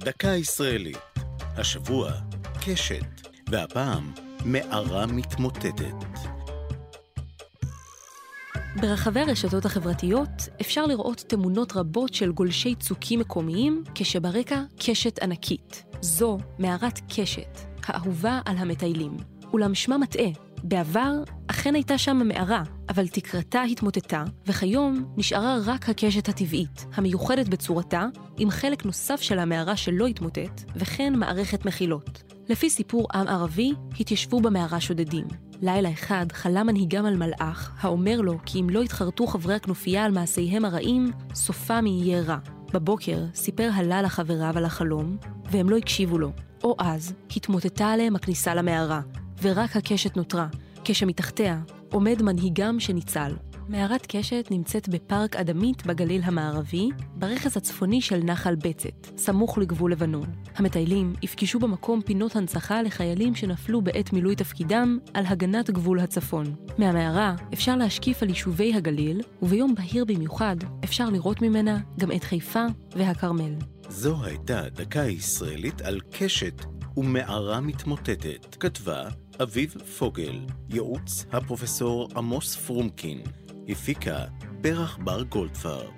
דקה ישראלית. השבוע, קשת, והפעם, מערה מתמוטטת. ברחבי הרשתות החברתיות אפשר לראות תמונות רבות של גולשי צוקים מקומיים, כשברקע קשת ענקית. זו מערת קשת, האהובה על המטיילים. אולם שמה מטעה, בעבר אכן הייתה שם מערה, אבל תקרתה התמוטטה, וכיום נשארה רק הקשת הטבעית, המיוחדת בצורתה, עם חלק נוסף של המערה שלא התמוטט, וכן מערכת מחילות. לפי סיפור עם ערבי, התיישבו במערה שודדים. לילה אחד חלם מנהיגם על מלאך, האומר לו כי אם לא יתחרטו חברי הכנופיה על מעשיהם הרעים, סופם יהיה רע. בבוקר סיפר הלל לחבריו על החלום, והם לא הקשיבו לו. או אז התמוטטה עליהם הכניסה למערה, ורק הקשת נותרה, כשמתחתיה עומד מנהיגם שניצל. מערת קשת נמצאת בפארק אדמית בגליל המערבי, ברכס הצפוני של נחל בצת, סמוך לגבול לבנון. המטיילים יפגשו במקום פינות הנצחה לחיילים שנפלו בעת מילוי תפקידם על הגנת גבול הצפון. מהמערה אפשר להשקיף על יישובי הגליל, וביום בהיר במיוחד אפשר לראות ממנה גם את חיפה והכרמל. זו הייתה דקה ישראלית על קשת ומערה מתמוטטת. כתבה אביב פוגל, ייעוץ הפרופסור עמוס פרומקין, הפיקה פרח בר גולדפר.